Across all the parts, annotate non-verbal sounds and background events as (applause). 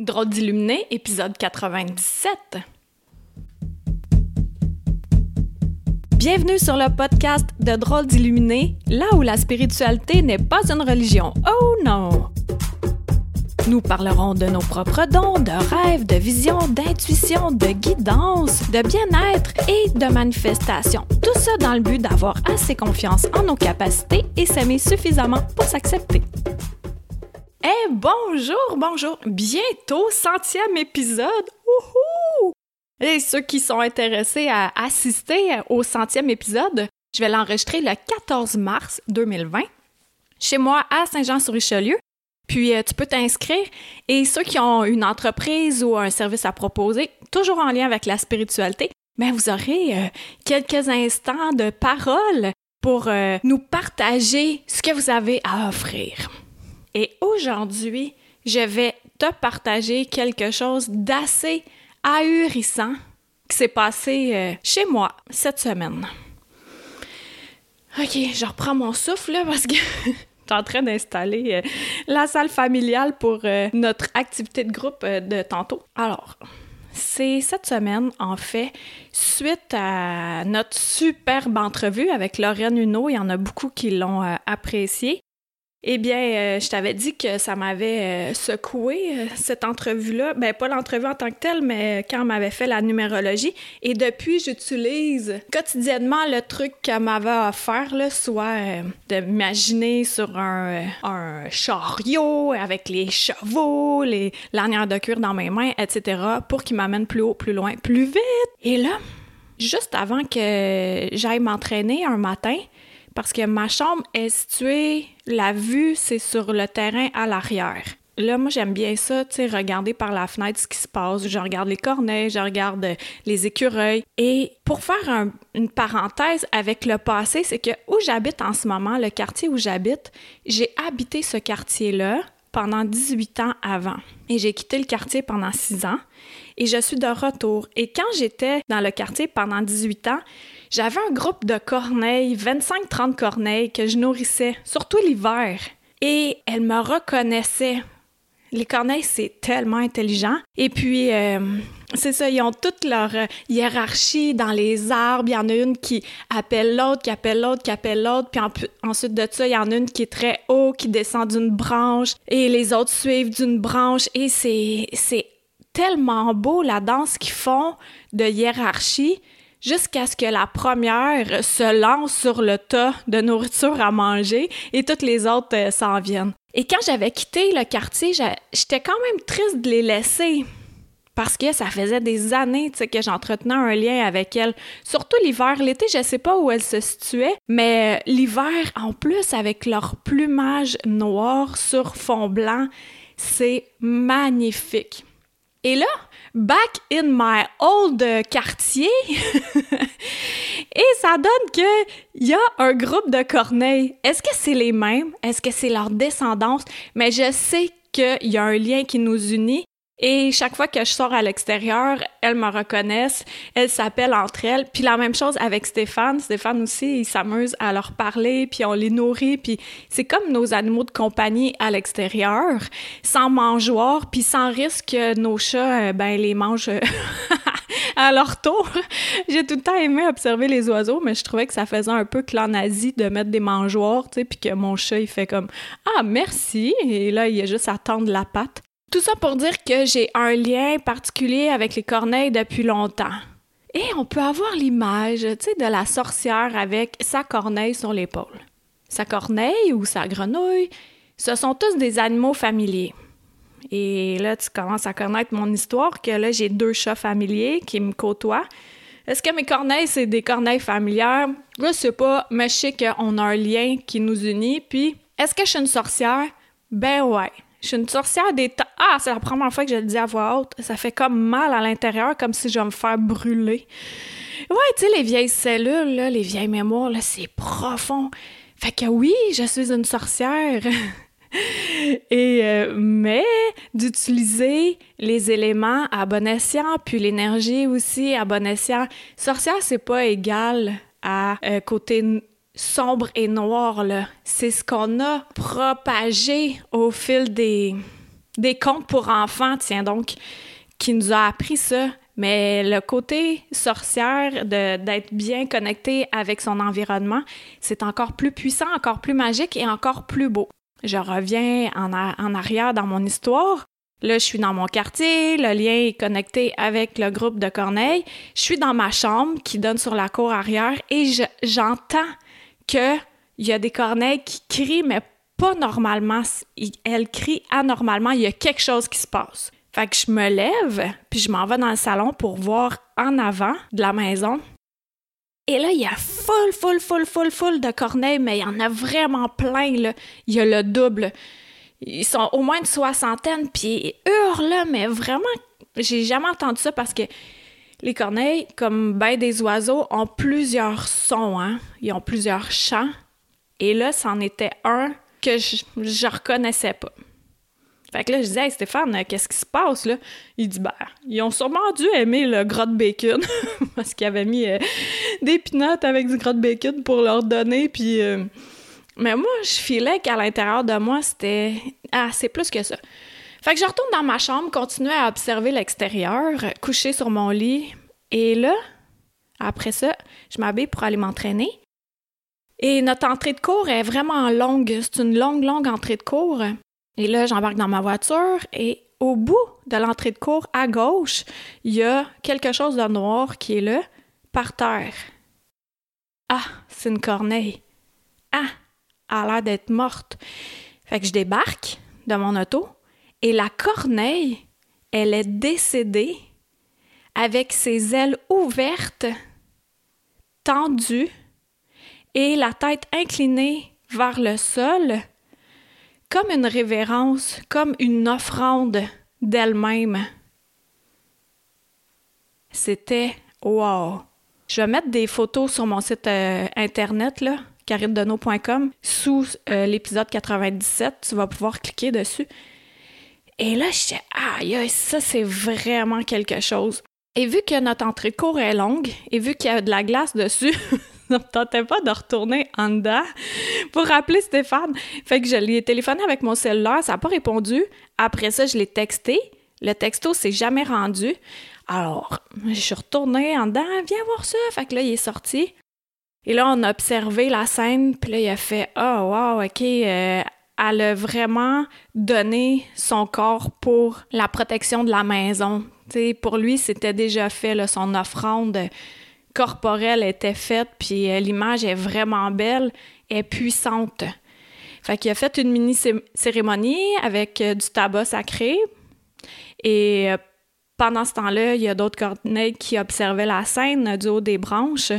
Drôle d'illuminé, épisode 97. Bienvenue sur le podcast de Drôle d'illuminé, là où la spiritualité n'est pas une religion. Oh non! Nous parlerons de nos propres dons, de rêves, de visions, d'intuition, de guidance, de bien-être et de manifestation. Tout ça dans le but d'avoir assez confiance en nos capacités et s'aimer suffisamment pour s'accepter. Eh bonjour, bonjour! Bientôt centième épisode! Wouhou! Et ceux qui sont intéressés à assister au centième épisode, je vais l'enregistrer le 14 mars 2020 chez moi à Saint-Jean-sur-Richelieu. Puis euh, tu peux t'inscrire et ceux qui ont une entreprise ou un service à proposer, toujours en lien avec la spiritualité, ben vous aurez euh, quelques instants de parole pour euh, nous partager ce que vous avez à offrir. Et aujourd'hui, je vais te partager quelque chose d'assez ahurissant qui s'est passé euh, chez moi cette semaine. Ok, je reprends mon souffle parce que (laughs) je suis en train d'installer euh, la salle familiale pour euh, notre activité de groupe de tantôt. Alors, c'est cette semaine, en fait, suite à notre superbe entrevue avec Lorraine Huneau, il y en a beaucoup qui l'ont apprécié. Eh bien, euh, je t'avais dit que ça m'avait euh, secoué, euh, cette entrevue-là. Ben, pas l'entrevue en tant que telle, mais quand on m'avait fait la numérologie. Et depuis, j'utilise quotidiennement le truc qu'elle m'avait offert, là, soit de m'imaginer sur un, chariot avec les chevaux, les lanières de cuir dans mes mains, etc., pour qu'il m'amène plus haut, plus loin, plus vite. Et là, juste avant que j'aille m'entraîner un matin, parce que ma chambre est située, la vue, c'est sur le terrain à l'arrière. Là, moi, j'aime bien ça, tu sais, regarder par la fenêtre ce qui se passe. Je regarde les corneilles, je regarde euh, les écureuils. Et pour faire une parenthèse avec le passé, c'est que où j'habite en ce moment, le quartier où j'habite, j'ai habité ce quartier-là pendant 18 ans avant. Et j'ai quitté le quartier pendant 6 ans. Et je suis de retour. Et quand j'étais dans le quartier pendant 18 ans, j'avais un groupe de corneilles, 25-30 corneilles que je nourrissais, surtout l'hiver. Et elles me reconnaissaient. Les corneilles, c'est tellement intelligent. Et puis, euh, c'est ça, ils ont toute leur euh, hiérarchie dans les arbres. Il y en a une qui appelle l'autre, qui appelle l'autre, qui appelle l'autre. Puis ensuite de ça, il y en a une qui est très haut, qui descend d'une branche. Et les autres suivent d'une branche. Et c'est, c'est tellement beau la danse qu'ils font de hiérarchie jusqu'à ce que la première se lance sur le tas de nourriture à manger et toutes les autres euh, s'en viennent. Et quand j'avais quitté le quartier, j'étais quand même triste de les laisser parce que ça faisait des années que j'entretenais un lien avec elles. Surtout l'hiver. L'été, je sais pas où elles se situaient, mais euh, l'hiver, en plus, avec leur plumage noir sur fond blanc, c'est magnifique. Et là, back in my old quartier, (laughs) et ça donne qu'il y a un groupe de corneilles. Est-ce que c'est les mêmes? Est-ce que c'est leur descendance? Mais je sais qu'il y a un lien qui nous unit et chaque fois que je sors à l'extérieur, elles me reconnaissent, elles s'appellent entre elles. Puis la même chose avec Stéphane. Stéphane aussi, il s'amuse à leur parler, puis on les nourrit. Puis c'est comme nos animaux de compagnie à l'extérieur, sans mangeoire, puis sans risque que nos chats, euh, ben, les mangent (laughs) à leur tour. J'ai tout le temps aimé observer les oiseaux, mais je trouvais que ça faisait un peu clan nazi de mettre des mangeoires, tu sais, puis que mon chat, il fait comme « Ah, merci! » Et là, il a juste à tendre la patte. Tout ça pour dire que j'ai un lien particulier avec les corneilles depuis longtemps. Et on peut avoir l'image, tu sais, de la sorcière avec sa corneille sur l'épaule. Sa corneille ou sa grenouille, ce sont tous des animaux familiers. Et là, tu commences à connaître mon histoire, que là, j'ai deux chats familiers qui me côtoient. Est-ce que mes corneilles, c'est des corneilles familières? Je sais pas, mais je sais qu'on a un lien qui nous unit. Puis, est-ce que je suis une sorcière? Ben ouais. Je suis une sorcière des temps. Ah, c'est la première fois que je le dis à voix haute. Ça fait comme mal à l'intérieur, comme si je vais me faire brûler. Ouais, tu sais, les vieilles cellules, là, les vieilles mémoires, là, c'est profond. Fait que oui, je suis une sorcière. (laughs) Et euh, mais d'utiliser les éléments à bon escient, puis l'énergie aussi à bon escient. Sorcière, c'est pas égal à euh, côté sombre et noir, là. C'est ce qu'on a propagé au fil des, des contes pour enfants, tiens donc, qui nous a appris ça. Mais le côté sorcière, d'être bien connecté avec son environnement, c'est encore plus puissant, encore plus magique et encore plus beau. Je reviens en, arrière dans mon histoire. Là, je suis dans mon quartier, le lien est connecté avec le groupe de Corneille. Je suis dans ma chambre qui donne sur la cour arrière et j'entends il y a des corneilles qui crient, mais pas normalement. Elles crient anormalement. Il y a quelque chose qui se passe. Fait que je me lève, puis je m'en vais dans le salon pour voir en avant de la maison. Et là, il y a full, full, full, full, full de corneilles, mais il y en a vraiment plein, là. Il y a le double. Ils sont au moins une soixantaine, puis ils hurlent, mais vraiment, j'ai jamais entendu ça parce que les corneilles, comme ben des oiseaux, ont plusieurs sons, hein. Ils ont plusieurs chants. Et là, c'en était un que je, je reconnaissais pas. Fait que là, je disais, hey Stéphane, qu'est-ce qui se passe là? Il dit, ben, ils ont sûrement dû aimer le gras de bacon (laughs) parce qu'ils avaient mis euh, des pinottes avec du gras de bacon pour leur donner. Euh, mais moi, je filais qu'à l'intérieur de moi, c'était, ah, c'est plus que ça. Fait que je retourne dans ma chambre, continuer à observer l'extérieur, coucher sur mon lit. Et là, après ça, je m'habille pour aller m'entraîner. Et notre entrée de cours est vraiment longue. C'est une longue, longue entrée de cours. Et là, j'embarque dans ma voiture et au bout de l'entrée de cours, à gauche, il y a quelque chose de noir qui est là, par terre. Ah, c'est une corneille. Ah, elle a l'air d'être morte. Fait que je débarque de mon auto et la corneille, elle est décédée avec ses ailes ouvertes, tendues et la tête inclinée vers le sol, comme une révérence, comme une offrande d'elle-même. C'était wow. Je vais mettre des photos sur mon site euh, internet là, sous euh, l'épisode 97, tu vas pouvoir cliquer dessus. Et là, je disais, aïe, ça c'est vraiment quelque chose. Et vu que notre entrée court est longue, et vu qu'il y a de la glace dessus, (laughs) ne me tentais pas de retourner en dedans pour rappeler Stéphane. Fait que je lui ai téléphoné avec mon cellulaire, ça n'a pas répondu. Après ça, je l'ai texté. Le texto s'est jamais rendu. Alors, je suis retournée en dedans, viens voir ça. Fait que là, il est sorti. Et là, on a observé la scène, puis là, il a fait Oh, wow, OK, euh, elle a vraiment donné son corps pour la protection de la maison. sais, pour lui, c'était déjà fait, son offrande corporelle était faite, puis euh, l'image est vraiment belle, est puissante. Fait qu'il a fait une mini cérémonie avec euh, du tabac sacré. Et euh, pendant ce temps-là, il y a d'autres corneilles qui observaient la scène du haut des branches.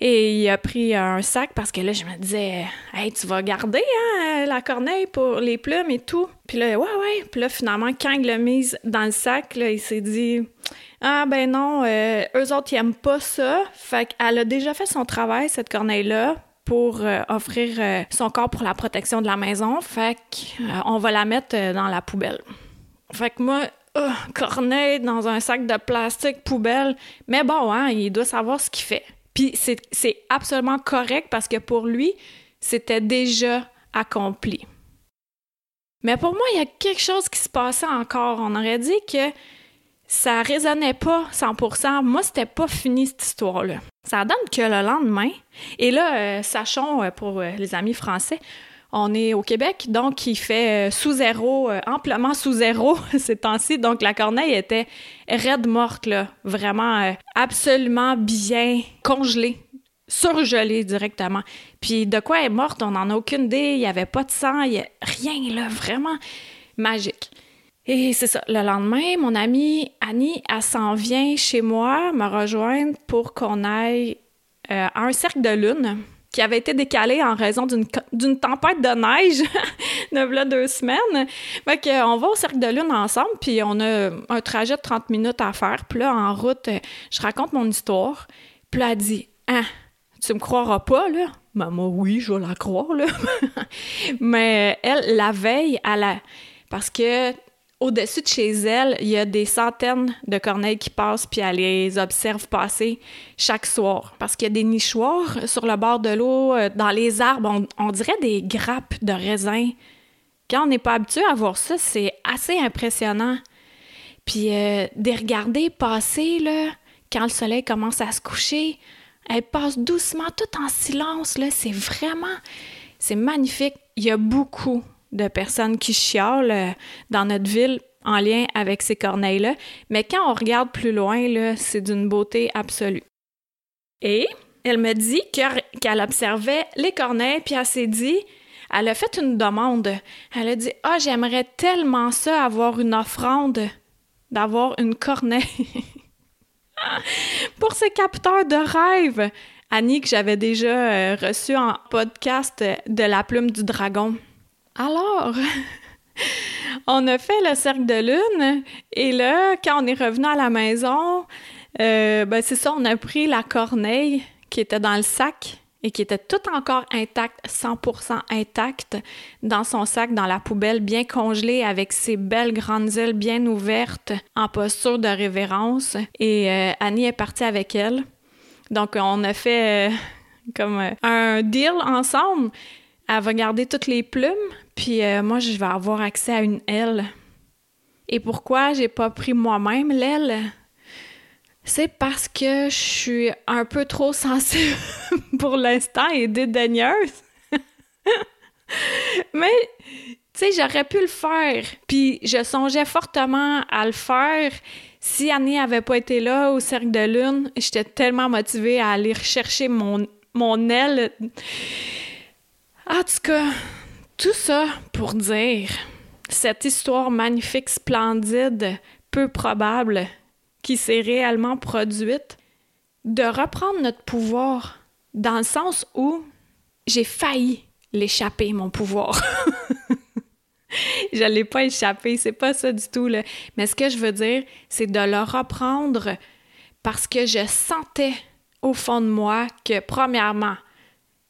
Et il a pris un sac parce que là, je me disais, hey, tu vas garder hein, la corneille pour les plumes et tout. Puis là, ouais, ouais. Puis là, finalement, quand il l'a mise dans le sac, il s'est dit, ah ben non, euh, eux autres, ils aiment pas ça. Fait qu'elle a déjà fait son travail, cette corneille-là, pour euh, offrir euh, son corps pour la protection de la maison. Fait qu'on va la mettre dans la poubelle. Fait que moi, corneille dans un sac de plastique poubelle. Mais bon, hein, il doit savoir ce qu'il fait. Puis c'est absolument correct parce que pour lui, c'était déjà accompli. Mais pour moi, il y a quelque chose qui se passait encore. On aurait dit que ça résonnait pas 100%. Moi, c'était pas fini cette histoire-là. Ça donne que le lendemain, et là, euh, sachons euh, pour euh, les amis français, on est au Québec, donc il fait sous zéro, amplement sous zéro (laughs) ces temps-ci. Donc la corneille était raide morte, vraiment absolument bien congelée, surgelée directement. Puis de quoi elle est morte, on n'en a aucune idée. Il n'y avait pas de sang, rien, là, vraiment magique. Et c'est ça. Le lendemain, mon amie Annie, elle s'en vient chez moi me rejoindre pour qu'on aille euh, à un cercle de lune qui avait été décalé en raison d'une tempête de neige (laughs) de deux semaines. Fait qu'on va au cercle de lune ensemble, puis on a un trajet de 30 minutes à faire. Puis là, en route, je raconte mon histoire. Puis là, elle dit « Ah, tu me croiras pas, là? » Maman, oui, je vais la croire, là. (laughs) Mais elle, la veille, elle a... Parce que au-dessus de chez elle, il y a des centaines de corneilles qui passent, puis elle les observe passer chaque soir. Parce qu'il y a des nichoirs sur le bord de l'eau, euh, dans les arbres, on, dirait des grappes de raisin Quand on n'est pas habitué à voir ça, c'est assez impressionnant. Puis euh, de regarder passer, là, quand le soleil commence à se coucher, elle passe doucement, tout en silence, là. C'est vraiment... C'est magnifique. Il y a beaucoup de personnes qui chialent euh, dans notre ville en lien avec ces corneilles-là. Mais quand on regarde plus loin, c'est d'une beauté absolue. Et elle me dit qu'elle observait les corneilles, puis elle s'est dit, elle a fait une demande. Elle a dit Ah, oh, j'aimerais tellement ça, avoir une offrande, d'avoir une corneille. (laughs) Pour ce capteur de rêve. Annie, que j'avais déjà euh, reçu en podcast de la plume du dragon. Alors, (laughs) on a fait le cercle de lune et là, quand on est revenu à la maison, euh, ben c'est ça, on a pris la corneille qui était dans le sac et qui était tout encore intacte, 100% intacte, dans son sac, dans la poubelle, bien congelée, avec ses belles grandes ailes bien ouvertes, en posture de révérence. Et euh, Annie est partie avec elle. Donc, on a fait euh, comme un deal ensemble. Elle va garder toutes les plumes, puis euh, moi, je vais avoir accès à une aile. Et pourquoi j'ai pas pris moi-même l'aile? C'est parce que je suis un peu trop sensible (laughs) pour l'instant et dédaigneuse. (laughs) Mais, tu sais, j'aurais pu le faire. Puis je songeais fortement à le faire. Si Annie avait pas été là au Cercle de Lune, j'étais tellement motivée à aller rechercher mon, mon aile. En tout cas, tout ça pour dire cette histoire magnifique, splendide, peu probable, qui s'est réellement produite, de reprendre notre pouvoir dans le sens où j'ai failli l'échapper, mon pouvoir. (laughs) je l'ai pas échappé, c'est pas ça du tout. Là. Mais ce que je veux dire, c'est de le reprendre parce que je sentais au fond de moi que, premièrement,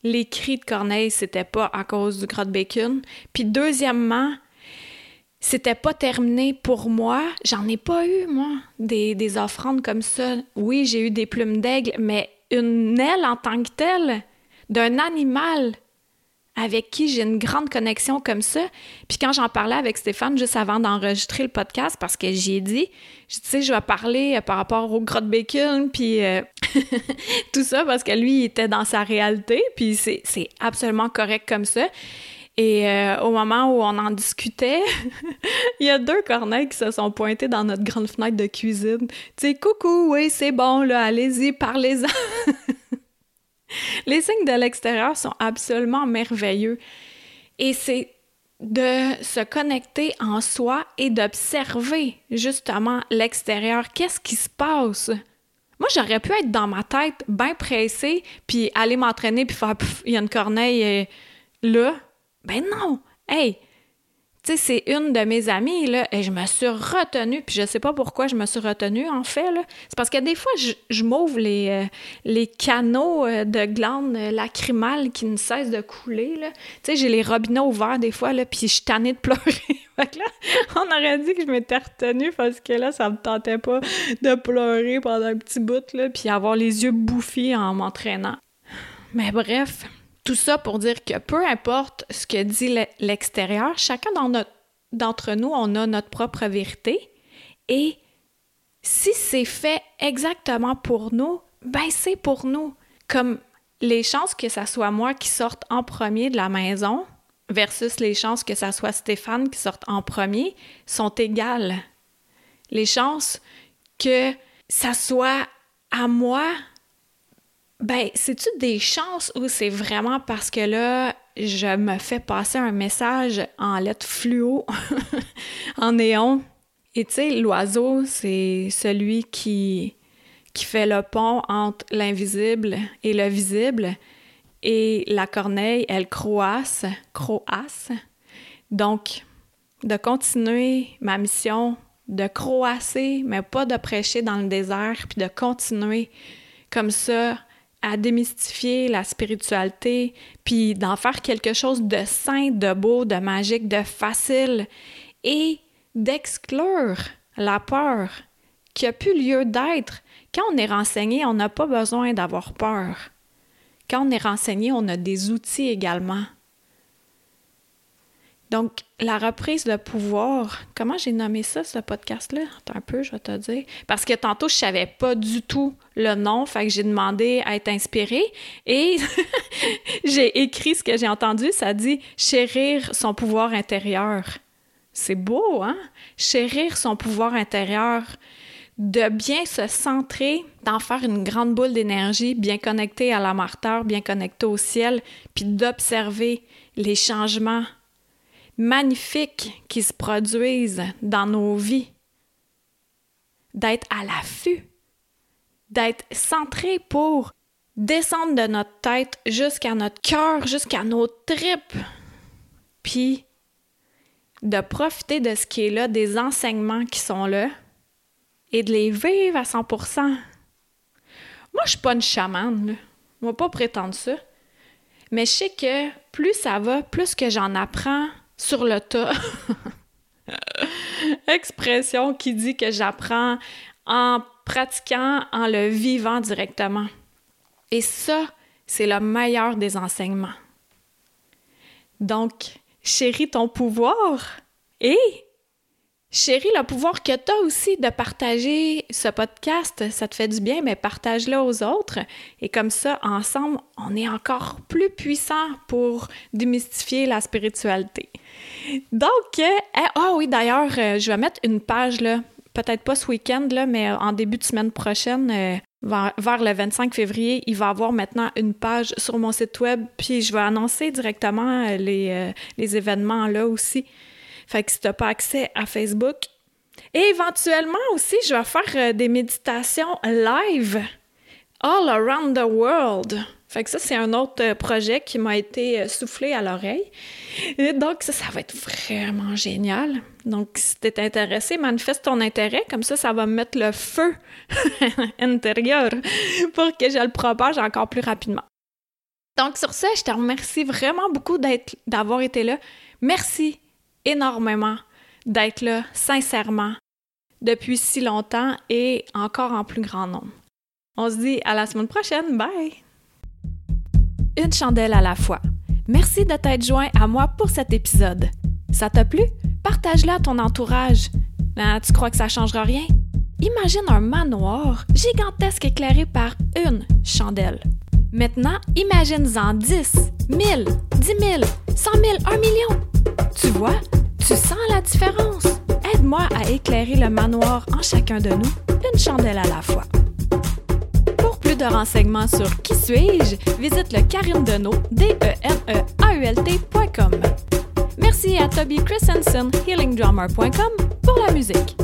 les cris de Corneille, c'était pas à cause du grotte bacon. Puis deuxièmement, c'était pas terminé pour moi. J'en ai pas eu, moi, des, des offrandes comme ça. Oui, j'ai eu des plumes d'aigle, mais une aile en tant que telle d'un animal avec qui j'ai une grande connexion comme ça. Puis quand j'en parlais avec Stéphane juste avant d'enregistrer le podcast, parce que j'ai dit, tu sais, je vais parler euh, par rapport au grotte bacon, puis euh, (laughs) tout ça, parce que lui, il était dans sa réalité, puis c'est absolument correct comme ça. Et euh, au moment où on en discutait, (laughs) il y a deux corneilles qui se sont pointés dans notre grande fenêtre de cuisine. Tu sais, coucou, oui, c'est bon, là, allez-y, parlez-en. (laughs) Les signes de l'extérieur sont absolument merveilleux. Et c'est de se connecter en soi et d'observer justement l'extérieur. Qu'est-ce qui se passe? Moi, j'aurais pu être dans ma tête bien pressée, puis aller m'entraîner, puis faire, il y a une corneille euh, là, ben non! Hey! C'est une de mes amies, là, et je me suis retenue, puis je sais pas pourquoi je me suis retenue, en fait. C'est parce que des fois, je, m'ouvre les, euh, les canaux euh, de glandes lacrymales qui ne cessent de couler, là. Tu sais, j'ai les robinets ouverts des fois, là, puis je suis tannée de pleurer. (laughs) fait que là, on aurait dit que je m'étais retenue parce que là, ça me tentait pas de pleurer pendant un petit bout, là, puis avoir les yeux bouffis en m'entraînant. Mais bref, tout ça pour dire que peu importe ce que dit l'extérieur, chacun d'entre nous, on a notre propre vérité. Et si c'est fait exactement pour nous, ben c'est pour nous. Comme les chances que ça soit moi qui sorte en premier de la maison versus les chances que ça soit Stéphane qui sorte en premier sont égales. Les chances que ça soit à moi ben, c'est-tu des chances ou c'est vraiment parce que là, je me fais passer un message en lettres fluo, (laughs) en néon? Et tu sais, l'oiseau, c'est celui qui, qui fait le pont entre l'invisible et le visible. Et la corneille, elle croasse, croasse. Donc, de continuer ma mission, de croasser, mais pas de prêcher dans le désert, puis de continuer comme ça à démystifier la spiritualité, puis d'en faire quelque chose de sain, de beau, de magique, de facile, et d'exclure la peur qui a plus lieu d'être. Quand on est renseigné, on n'a pas besoin d'avoir peur. Quand on est renseigné, on a des outils également. Donc, la reprise de pouvoir, comment j'ai nommé ça, ce podcast-là? Attends un peu, je vais te dire. Parce que tantôt, je savais pas du tout le nom, fait que j'ai demandé à être inspirée et (laughs) j'ai écrit ce que j'ai entendu, ça dit « chérir son pouvoir intérieur ». C'est beau, hein? Chérir son pouvoir intérieur, de bien se centrer, d'en faire une grande boule d'énergie, bien connectée à la marteur, bien connectée au ciel, puis d'observer les changements magnifiques qui se produisent dans nos vies, d'être à l'affût, d'être centré pour descendre de notre tête jusqu'à notre cœur, jusqu'à nos tripes, puis de profiter de ce qui est là, des enseignements qui sont là, et de les vivre à 100%. Moi, je suis pas une chamane, là. Va pas prétendre ça. Mais je sais que plus ça va, plus que j'en apprends sur le tas. (laughs) Expression qui dit que j'apprends en pratiquant, en le vivant directement. Et ça, c'est le meilleur des enseignements. Donc, chéris ton pouvoir et chéris le pouvoir que tu as aussi de partager ce podcast. Ça te fait du bien, mais partage-le aux autres. Et comme ça, ensemble, on est encore plus puissant pour démystifier la spiritualité. Donc, euh, eh, ah oui, d'ailleurs, euh, je vais mettre une page, là, peut-être pas ce week-end, là, mais en début de semaine prochaine, euh, vers, le 25 février, il va y avoir maintenant une page sur mon site web, puis je vais annoncer directement les événements là aussi. Fait que si tu n'as pas accès à Facebook. Et éventuellement aussi, je vais faire des méditations live all around the world. Fait que ça, c'est un autre euh, projet qui m'a été euh, soufflé à l'oreille. Et donc, ça, ça va être vraiment génial. Donc, si t'es intéressé, manifeste ton intérêt. Comme ça, ça va me mettre le feu (laughs) intérieur pour que je le propage encore plus rapidement. Donc, sur ça, je te remercie vraiment beaucoup d'avoir été là. Merci énormément d'être là, sincèrement, depuis si longtemps et encore en plus grand nombre. On se dit à la semaine prochaine. Bye! une chandelle à la fois. Merci de t'être joint à moi pour cet épisode. Ça t'a plu? Partage-le à ton entourage. Ben, tu crois que ça changera rien? Imagine un manoir gigantesque éclairé par une chandelle. Maintenant, imagine-en 10, 1000, 10 000, 100 000, 1 million. Tu vois, tu sens la différence. Aide-moi à éclairer le manoir en chacun de nous, une chandelle à la fois de renseignements sur Qui suis-je, visite le Karine Deneau, d e n e a u l Merci à Toby Christensen, healingdrummer.com, pour la musique.